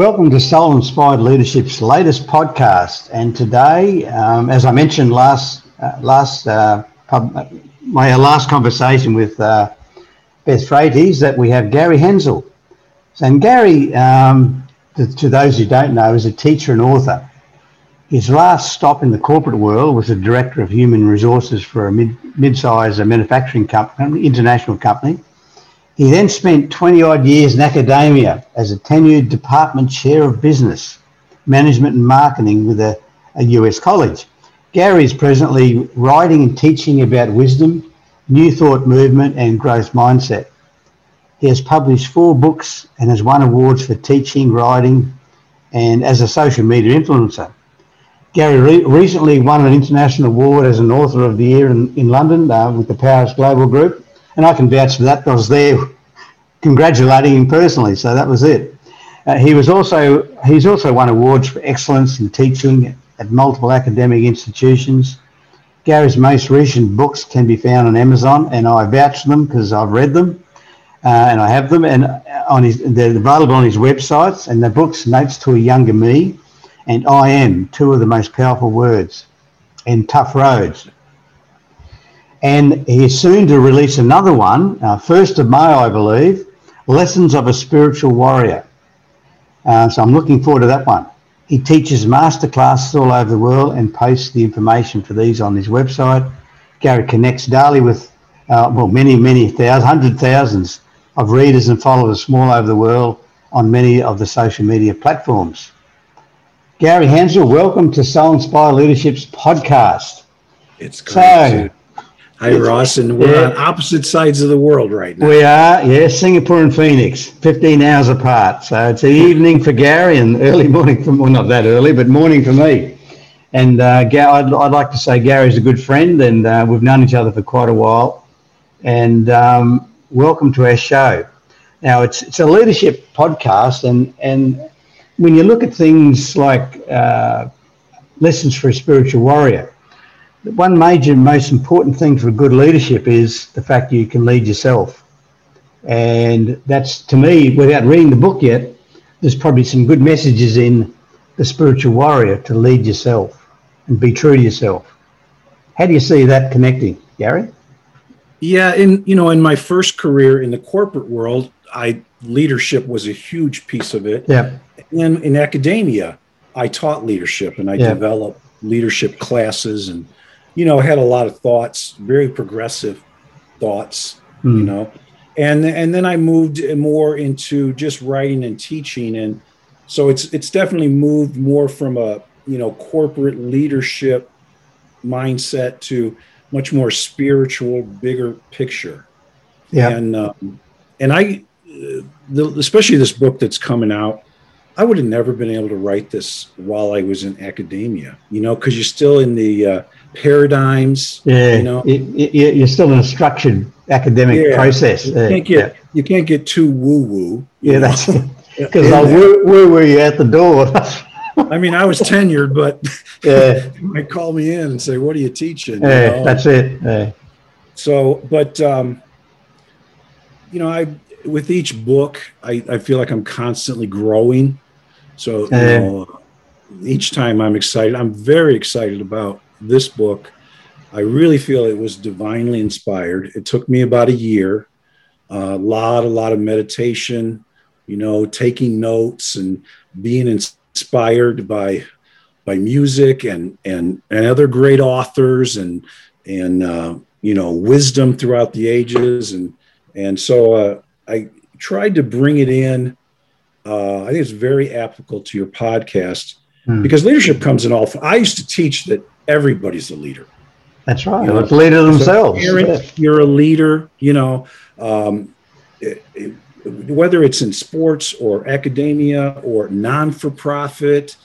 Welcome to Soul Inspired Leadership's latest podcast. And today, um, as I mentioned last uh, last uh, pub, my last conversation with uh, Beth Freites, that we have Gary Hensel. So, And Gary, um, to, to, those who don't know, is a teacher and author. His last stop in the corporate world was a director of human resources for a mid mid-sized manufacturing company, international company he then spent 20 odd years in academia as a tenured department chair of business, management and marketing with a, a US college. Gary is presently writing and teaching about wisdom, new thought movement, and growth mindset. He has published four books and has won awards for teaching, writing, and as a social media influencer. Gary re- recently won an international award as an author of the year in, in London uh, with the Powers Global Group and I can vouch for that. I was there congratulating him personally, so that was it. Uh, he was also he's also won awards for excellence in teaching at multiple academic institutions. Gary's most recent books can be found on Amazon, and I vouch for them because I've read them uh, and I have them, and on his they're available on his websites. And the books Notes to a Younger Me and I Am, two of the most powerful words, and Tough Roads, and he's soon to release another one, uh, 1st of May, I believe, Lessons of a Spiritual Warrior. Uh, so I'm looking forward to that one. He teaches masterclasses all over the world and posts the information for these on his website. Gary connects daily with, uh, well, many, many thousands, hundred thousands of readers and followers from all over the world on many of the social media platforms. Gary Hensel, welcome to Soul Inspire Leadership's podcast. It's great. So, Hi, Ross, and we're yeah. on opposite sides of the world right now. We are, yes, Singapore and Phoenix, 15 hours apart. So it's the evening for Gary and early morning for, well, not that early, but morning for me. And uh, I'd, I'd like to say Gary's a good friend, and uh, we've known each other for quite a while. And um, welcome to our show. Now, it's, it's a leadership podcast, and, and when you look at things like uh, Lessons for a Spiritual Warrior, one major, most important thing for good leadership is the fact you can lead yourself. And that's to me, without reading the book yet, there's probably some good messages in The Spiritual Warrior to lead yourself and be true to yourself. How do you see that connecting, Gary? Yeah, in you know, in my first career in the corporate world, I leadership was a huge piece of it. Yeah. And in academia, I taught leadership and I yeah. developed leadership classes and you know, I had a lot of thoughts, very progressive thoughts, mm. you know. And and then I moved more into just writing and teaching and so it's it's definitely moved more from a, you know, corporate leadership mindset to much more spiritual, bigger picture. Yeah. And um, and I the, especially this book that's coming out I would have never been able to write this while I was in academia, you know, because you're still in the uh, paradigms. Yeah, you know, it, it, you're still in a structured academic yeah. process. You can't get yeah. you can't get too woo woo. Yeah, know? that's because I'll woo woo you at the door. I mean, I was tenured, but yeah, they might call me in and say, "What are you teaching?" Yeah, you know? that's it. Yeah. So, but um, you know, I with each book, I, I feel like I'm constantly growing. So you know, each time I'm excited. I'm very excited about this book. I really feel it was divinely inspired. It took me about a year, a lot, a lot of meditation, you know, taking notes and being inspired by by music and and and other great authors and and uh, you know wisdom throughout the ages and and so uh, I tried to bring it in. Uh, I think it's very applicable to your podcast hmm. because leadership comes in all. I used to teach that everybody's a leader. That's right. You know, Let's leader themselves. So you're, you're, a leader. You know, um, it, it, whether it's in sports or academia or non for profit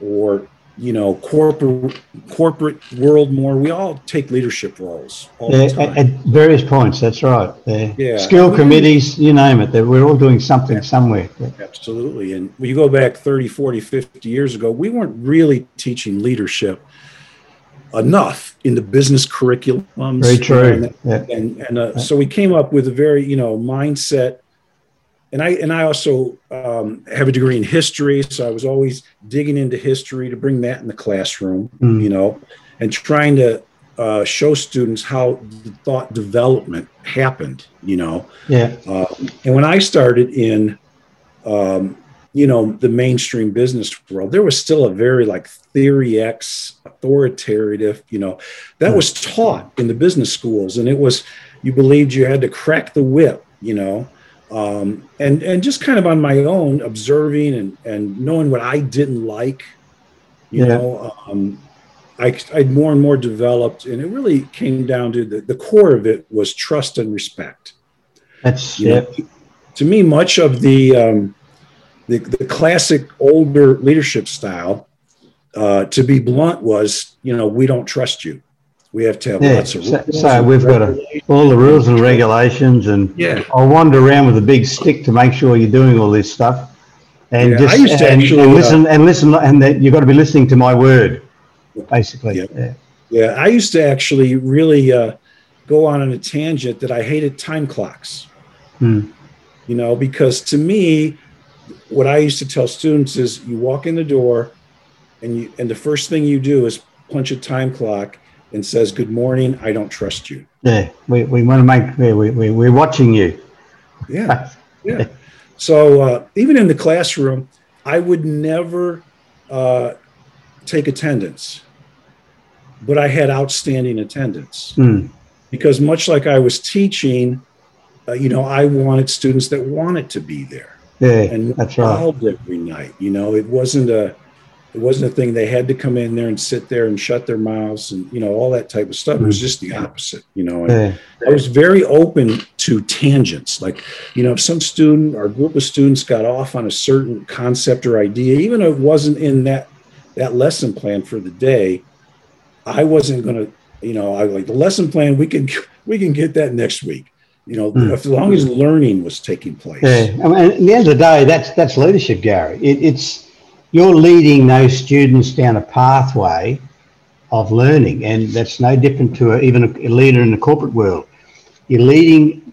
or you know corporate corporate world more we all take leadership roles yeah, at, at, various points that's right yeah skill committees you name it we're all doing something yeah. somewhere absolutely and when you go back 30 40 50 years ago we weren't really teaching leadership enough in the business curriculums very true and, yeah. and, and uh, so we came up with a very you know mindset and I and I also um, have a degree in history, so I was always digging into history to bring that in the classroom, mm. you know, and trying to uh, show students how the thought development happened, you know. Yeah. Uh, and when I started in, um, you know, the mainstream business world, there was still a very like theory X, authoritative, you know, that was taught in the business schools, and it was you believed you had to crack the whip, you know um, and and just kind of on my own observing and and knowing what I didn't like, you yeah. know, um, I I more and more developed, and it really came down to the, the core of it was trust and respect. That's you yeah. to me, much of the, um, the the classic older leadership style, uh, to be blunt, was you know we don't trust you. We have to have yeah, lots of so, so we've got a, all the rules and regulations, and yeah. I'll wander around with a big stick to make sure you're doing all this stuff, and yeah, just and, actually, and, listen uh, and listen, and that you've got to be listening to my word, basically. Yeah, yeah. yeah I used to actually really uh, go on in a tangent that I hated time clocks. Hmm. You know, because to me, what I used to tell students is, you walk in the door, and you and the first thing you do is punch a time clock and says, Good morning, I don't trust you. Yeah, we, we want to make, we, we, we're watching you. Yeah. Yeah. so uh, even in the classroom, I would never uh, take attendance, but I had outstanding attendance. Mm. Because much like I was teaching, uh, you know, I wanted students that wanted to be there. Yeah, and that's right. every night. You know, it wasn't a it wasn't a thing they had to come in there and sit there and shut their mouths and you know all that type of stuff. It was mm. just the opposite, you know. And I was very open to tangents. Like, you know, if some student or group of students got off on a certain concept or idea, even if it wasn't in that that lesson plan for the day, I wasn't going to, you know, I like the lesson plan. We can we can get that next week. You know, mm. as long as learning was taking place. Yeah, I mean, at the end of the day, that's that's leadership, Gary. It, it's you're leading those students down a pathway of learning, and that's no different to a, even a leader in the corporate world. You're leading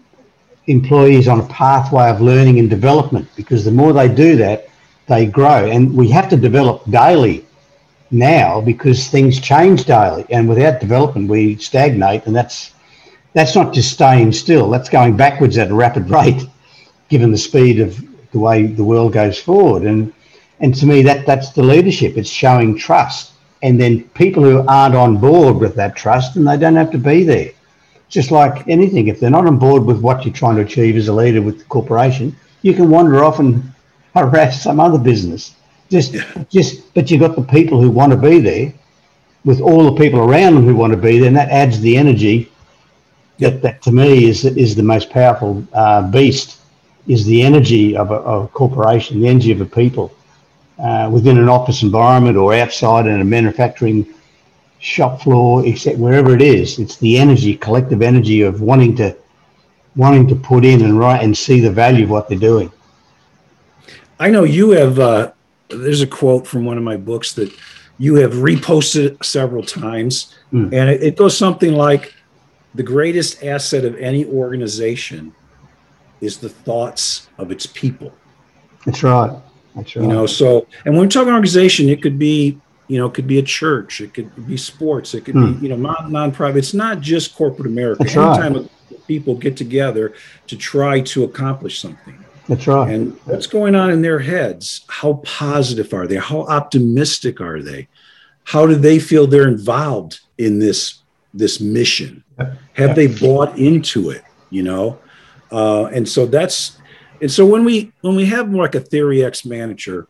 employees on a pathway of learning and development because the more they do that, they grow. And we have to develop daily now because things change daily, and without development, we stagnate, and that's that's not just staying still. That's going backwards at a rapid rate, given the speed of the way the world goes forward. And and to me, that that's the leadership. It's showing trust. And then people who aren't on board with that trust, and they don't have to be there. Just like anything, if they're not on board with what you're trying to achieve as a leader with the corporation, you can wander off and harass some other business. Just, just, but you've got the people who want to be there, with all the people around them who want to be there, and that adds the energy. That, that to me is is the most powerful uh, beast, is the energy of a, of a corporation, the energy of a people uh, within an office environment or outside in a manufacturing shop floor, except wherever it is, it's the energy, collective energy of wanting to wanting to put in and write and see the value of what they're doing. I know you have. Uh, there's a quote from one of my books that you have reposted several times, mm. and it, it goes something like, "The greatest asset of any organization is the thoughts of its people." That's right. That's right. You know, so and when we talk organization, it could be you know, it could be a church, it could be sports, it could hmm. be you know non non-profit. It's not just corporate America. That's Anytime right. people get together to try to accomplish something. That's right. And what's going on in their heads? How positive are they? How optimistic are they? How do they feel they're involved in this this mission? Have they bought into it? You know, uh, and so that's and so when we when we have more like a theory X manager,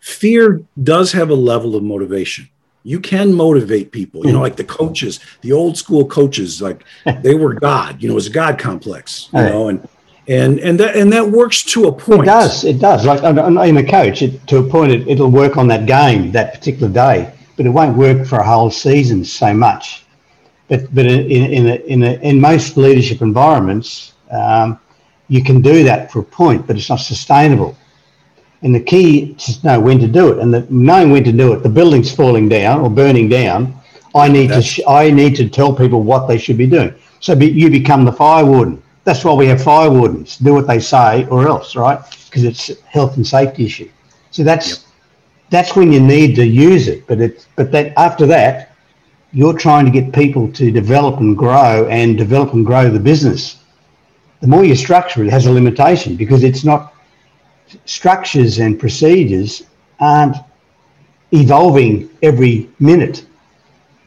fear does have a level of motivation. You can motivate people, you know, like the coaches, the old school coaches, like they were God, you know, it was a God complex, you know, and and and that and that works to a point. It does, it does. Like in a coach, it, to a point, it, it'll work on that game that particular day, but it won't work for a whole season so much. But but in in a, in, a, in most leadership environments, um, you can do that for a point, but it's not sustainable. And the key is to know when to do it. And the, knowing when to do it, the building's falling down or burning down. I need That's, to sh- I need to tell people what they should be doing. So be, you become the fire warden. that's why we have fire wardens. Do what they say or else, right? Because it's a health and safety issue. So that's yep. that's when you need to use it. But it but that after that, you're trying to get people to develop and grow and develop and grow the business. The more you structure it, has a limitation because it's not structures and procedures aren't evolving every minute.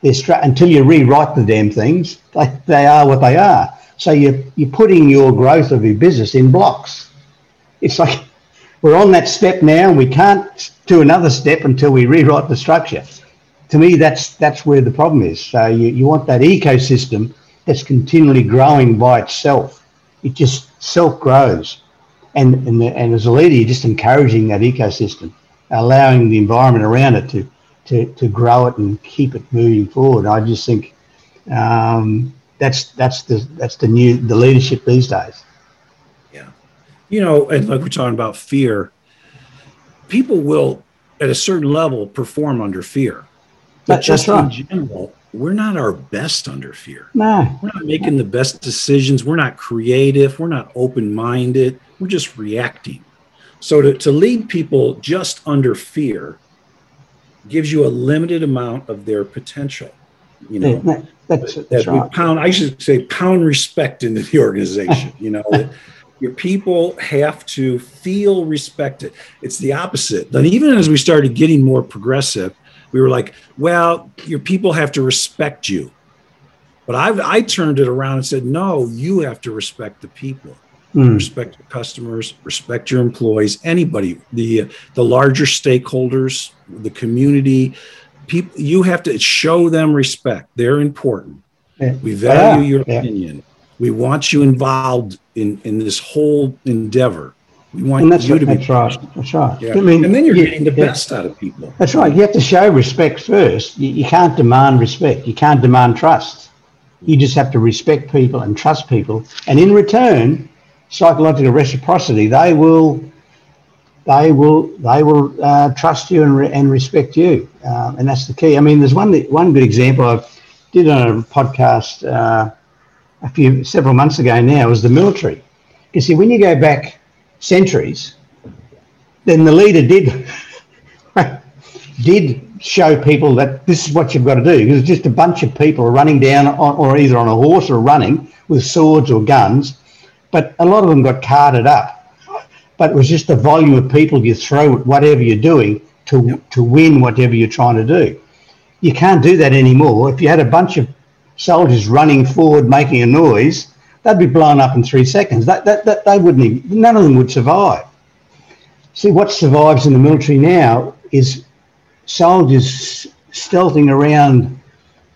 They're stra- until you rewrite the damn things, they, they are what they are. So you're, you're putting your growth of your business in blocks. It's like we're on that step now and we can't do another step until we rewrite the structure. To me, that's that's where the problem is. So you, you want that ecosystem that's continually growing by itself. It just self grows. And, and, and as a leader, you're just encouraging that ecosystem allowing the environment around it to, to, to grow it and keep it moving forward. I just think um, that's that's the that's the new the leadership these days. Yeah, you know, and like we're talking about fear, people will at a certain level perform under fear, but that, just right. in general, we're not our best under fear. No, we're not making the best decisions. We're not creative. We're not open minded. We're just reacting. So to, to lead people just under fear gives you a limited amount of their potential. You know, that's, that, that's right. pound, I should say, pound respect into the organization. you know, your people have to feel respected. It's the opposite. But even as we started getting more progressive, we were like, well, your people have to respect you. But I, I turned it around and said, no, you have to respect the people. Mm. Respect your customers, respect your employees, anybody, the the larger stakeholders, the community. People, you have to show them respect. They're important. Yeah. We value yeah. your yeah. opinion. We want you involved in in this whole endeavor. We want and that's you to be that's right. That's right. Yeah. I mean, and then you're getting the best out of people. That's right. You have to show respect first. You, you can't demand respect. You can't demand trust. You just have to respect people and trust people, and in return, psychological reciprocity, they will they will they will uh, trust you and, re- and respect you, um, and that's the key. I mean, there's one one good example I did on a podcast uh, a few several months ago. Now was the military. You see, when you go back centuries, then the leader did did show people that this is what you've got to do because just a bunch of people running down on, or either on a horse or running with swords or guns but a lot of them got carted up. But it was just the volume of people you throw at whatever you're doing to, to win whatever you're trying to do. You can't do that anymore. If you had a bunch of soldiers running forward making a noise, they'd be blown up in three seconds. That, that, that, they wouldn't even, none of them would survive. See, what survives in the military now is soldiers stealthing around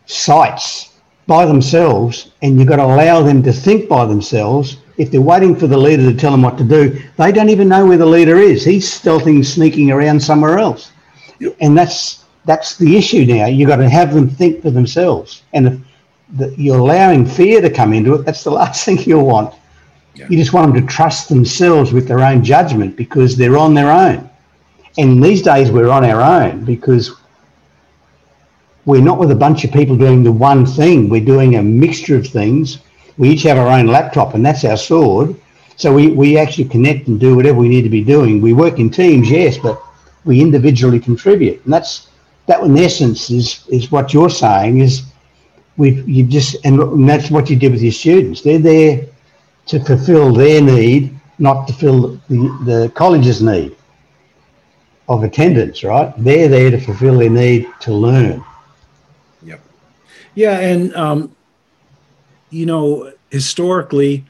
sites by themselves, and you've got to allow them to think by themselves if they're waiting for the leader to tell them what to do, they don't even know where the leader is. He's stealthing, sneaking around somewhere else. And that's that's the issue now. You've got to have them think for themselves. And if the, you're allowing fear to come into it, that's the last thing you'll want. Yeah. You just want them to trust themselves with their own judgment because they're on their own. And these days we're on our own because we're not with a bunch of people doing the one thing. We're doing a mixture of things we each have our own laptop and that's our sword. So we, we actually connect and do whatever we need to be doing. We work in teams, yes, but we individually contribute. And that's that in essence is is what you're saying is we've you just and that's what you did with your students. They're there to fulfill their need, not to fill the, the college's need of attendance, right? They're there to fulfill their need to learn. Yep. Yeah, and um, you know, historically,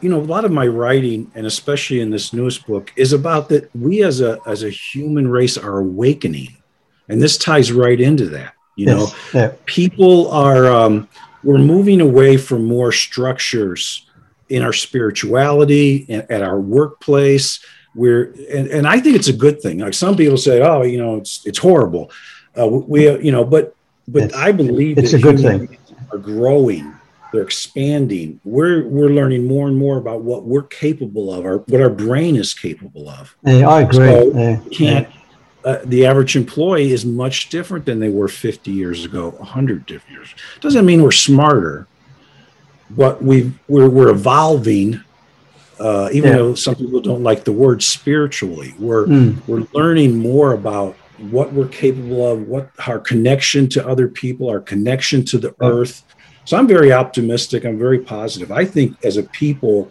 you know, a lot of my writing, and especially in this newest book, is about that we as a as a human race are awakening, and this ties right into that. You yes. know, yeah. people are um, we're moving away from more structures in our spirituality and at our workplace. We're and, and I think it's a good thing. Like some people say, oh, you know, it's it's horrible. Uh, we, you know, but but it's, I believe it's a good thing are growing they're expanding we're we're learning more and more about what we're capable of or what our brain is capable of yeah, i agree so yeah, can't uh, the average employee is much different than they were 50 years ago 100 different years doesn't mean we're smarter but we we're, we're evolving. Uh, even Yeah. though some people don't like the word spiritually, we're Mm. we're learning more about what we're capable of, what our connection to other people, our connection to the earth. So I'm very optimistic. I'm very positive. I think as a people,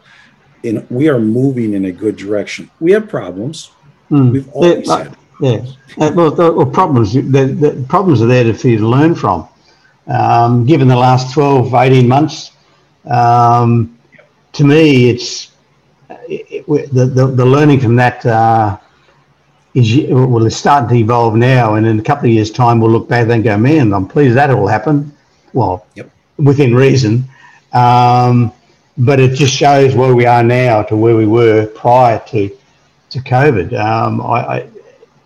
in we are moving in a good direction. We have problems. Mm. We've always Yeah, had. Yeah. Uh, well, the, well, problems, the, the problems are there for you to learn from. Um, given the last 12, 18 months, um, to me, it's it, it, the, the, the learning from that uh, is, well, it's starting to evolve now. And in a couple of years' time, we'll look back and go, man, I'm pleased that all happened. Well, Yep. within reason. Um, but it just shows where we are now to where we were prior to, to COVID. Um, I, I,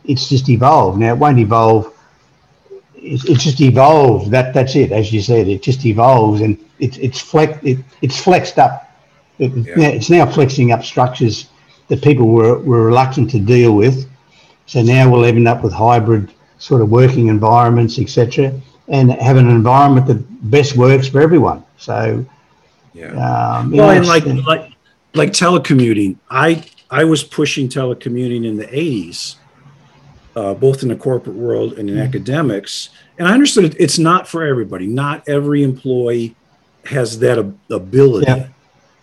it's just evolved. Now it won't evolve. It's, it's just evolved. That that's it. As you said, it just evolves and it's it's flex it, it's flexed up. It, Yeah. now, it's now flexing up structures that people were, were reluctant to deal with. So now we'll end up with hybrid sort of working environments, etc., and have an environment that best works for everyone. So, Yeah. um, well, know, and like it's- like like telecommuting, I I was pushing telecommuting in the '80s, uh, both in the corporate world and in Mm. academics, and I understood it, it's not for everybody. Not every employee has that ab- ability, Yeah.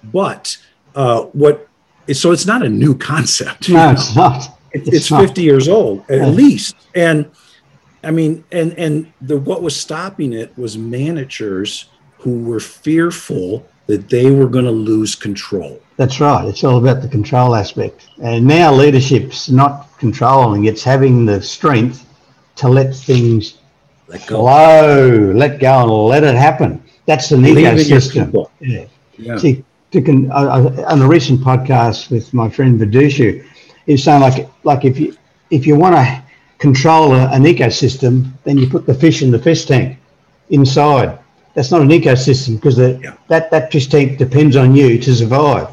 but uh, what? So it's not a new concept. no, know? it's not. It's it's not. 50 years old at Yeah. least and i mean and and the what was stopping it was managers who were fearful that they were going to lose control That's right. It's all about the control aspect. And now leadership's not controlling, it's having the strength to let things let go flow, let go and let it happen. That's an Believe ecosystem. Yeah. yeah See, to con- I, I, on a recent podcast with my friend Vidushu, he's saying like like if you if you want to control a, an ecosystem, then you put the fish in the fish tank inside. That's not an ecosystem because Yeah. that that fish tank depends on you to survive.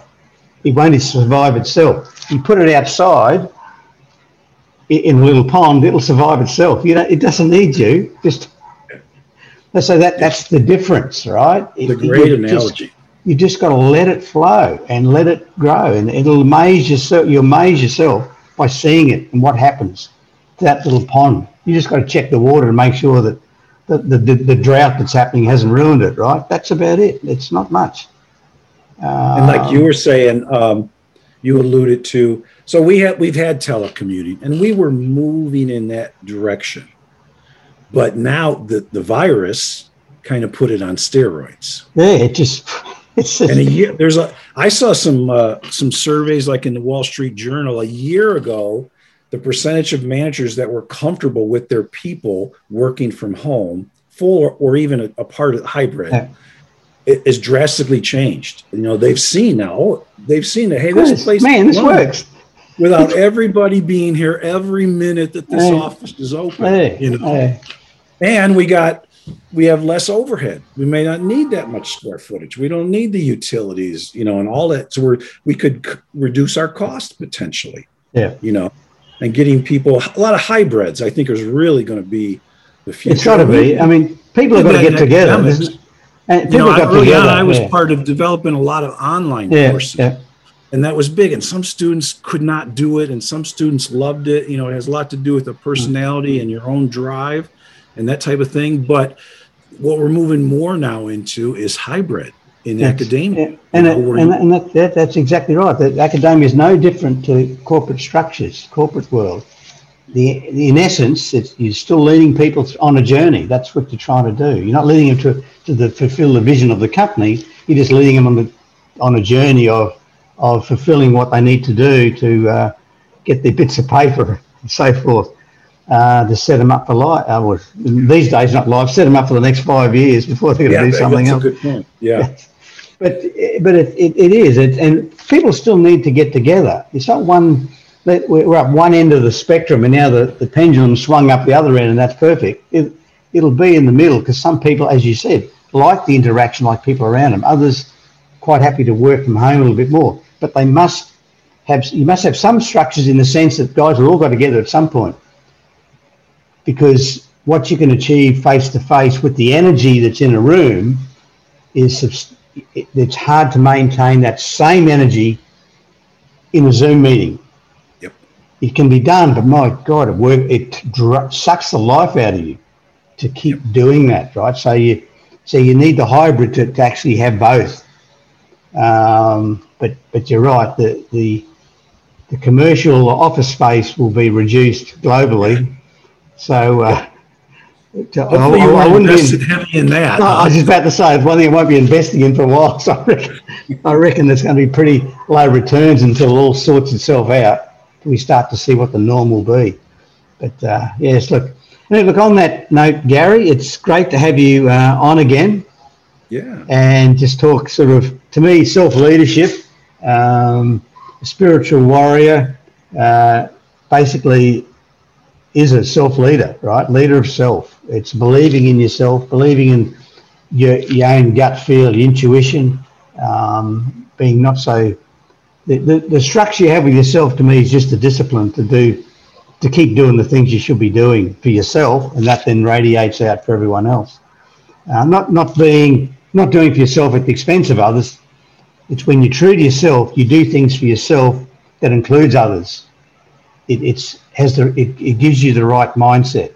It won't survive itself. You put it outside in a little pond, it'll survive itself. You know, it doesn't need you. Just so that that's the difference, right? the great you just- analogy you just got to let it flow and let it grow and it'll amaze yourself you amaze yourself by seeing it and what happens to that little pond you just got to check the water to make sure that the, the, the, drought that's happening hasn't ruined it right? That's about it. It's not much. Uh, and like you were saying um, you alluded to so we had we've had telecommuting and we were moving in that direction. But now the the virus kind of put it on steroids. Yeah it just it's just, and a year there's a i saw some uh, some surveys like in the wall street journal a year ago the percentage of managers that were comfortable with their people working from home full or, or even a, a part of hybrid Yeah. is drastically changed you know they've seen now they've seen that hey this place man this works without everybody being here every minute that this Hey. office is open hey, you know hey. and we got we have less overhead we may not need that much square footage we don't need the utilities you know and all that so we're we could c- reduce our cost potentially Yeah. you know and getting people a lot of hybrids i think is really going to be the future it's got to be i mean people have got to get together academics. isn't it? and you know I, got early together on i was yeah. part of developing a lot of online yeah, courses yeah. and that was big and some students could not do it and some students loved it you know it has a lot to do with the personality and your own drive and that type of thing but what we're moving more now into is hybrid in Yes. academia Yeah, and, it, and, and that, that, that's exactly right. That academia is no different to corporate structures, corporate world. The, in essence, it's, you're still leading people on a journey. That's what you're trying to do. You're not leading them to, to the, fulfill the vision of the company. You're just leading them on the on a journey of of fulfilling what they need to do to uh, get their bits of paper and so forth uh, to set them up for life. Uh, well, these days, not life. Set them up for the next five years before they're going to yeah, do that- something that's else a good point yeah but but it, it, it is. It, and people still need to get together. It's not one we're we're one end of the spectrum and now the, the pendulum swung up the other end and that's perfect. It, it'll be in the middle because some people as you said like the interaction like people around them others quite happy to work from home a little bit more. But they must have you must have some structures in the sense that guys will all got together at some point. Because what you can achieve face to face with the energy that's in a room is it, it's hard to maintain that same energy in a Zoom meeting. Yep. It can be done, but my God, it work. It dr- sucks the life out of you to keep yep. doing that, right? So you, so you need the hybrid to, to actually have both. Um, but but you're right. The the the commercial office space will be reduced globally. So. Uh, Hopefully you I, I wouldn't invested be in, heavy in that. No, I was just about to say it's one thing I won't be investing in for a while. So I reckon, I reckon there's going to be pretty low returns until it all sorts itself out. We start to see what the norm will be. But uh, yes, look, look on that note, Gary. It's great to have you uh, on again. Yeah. And just talk sort of to me self leadership, um, spiritual warrior. Uh, basically, is a self leader, right? Leader of self. It's believing in yourself, believing in your, your own gut feel, your intuition, um, being not so. The, the, the structure you have with yourself to me is just the discipline to do, to keep doing the things you should be doing for yourself, and that then radiates out for everyone else. Uh, not not being not doing for yourself at the expense of others. It's when you're true to yourself, you do things for yourself that includes others it, it's has the it, it gives you the right mindset.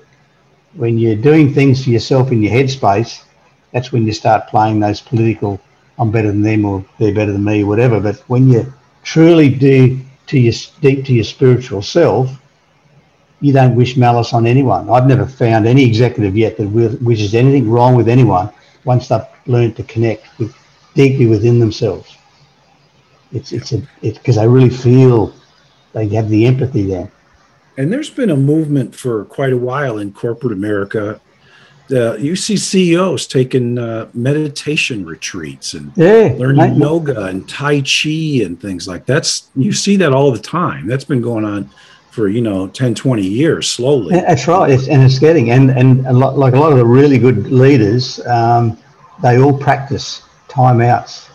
When you're doing things for yourself in your headspace, that's when you start playing those political I'm better than them or they're better than me, whatever. But when you truly do to your deep to your spiritual self, you don't wish malice on anyone. I've never found any executive yet that wishes anything wrong with anyone once they've learned to connect with, deeply within themselves. It's it's a it's because they really feel they have the empathy there. And there's been a movement for quite a while in corporate America. You see CEOs taking uh, meditation retreats and yeah, learning yoga and Tai Chi and things like that. that's you see that all the time. That's been going on for you know 10 20 years slowly that's right it's, and it's getting and and a lot, like a lot of the really good leaders um, they all practice timeouts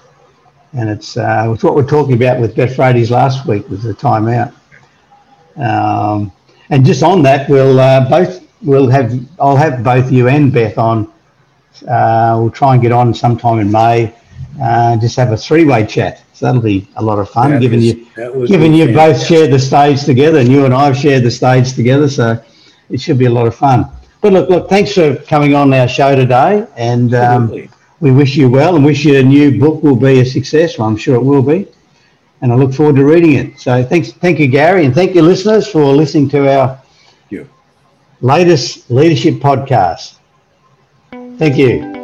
and it's uh, it's what we're talking about with Beth Freites last week with the timeout. Um, and just on that, we'll uh, both we'll have I'll have both you and Beth on. Uh, we'll try and get on sometime in May. Uh, just have a three-way chat. So that'll be a lot of fun. That given you given you both shared the stage together, and you and I have shared the stage together, so it should be a lot of fun. But look, look, thanks for coming on our show today, and um, we wish you well and wish your new book will be a success. Well, I'm sure it will be. And I look forward to reading it. So thanks, thank you, Gary, and thank you, listeners, for listening to our latest leadership podcast. Thank you.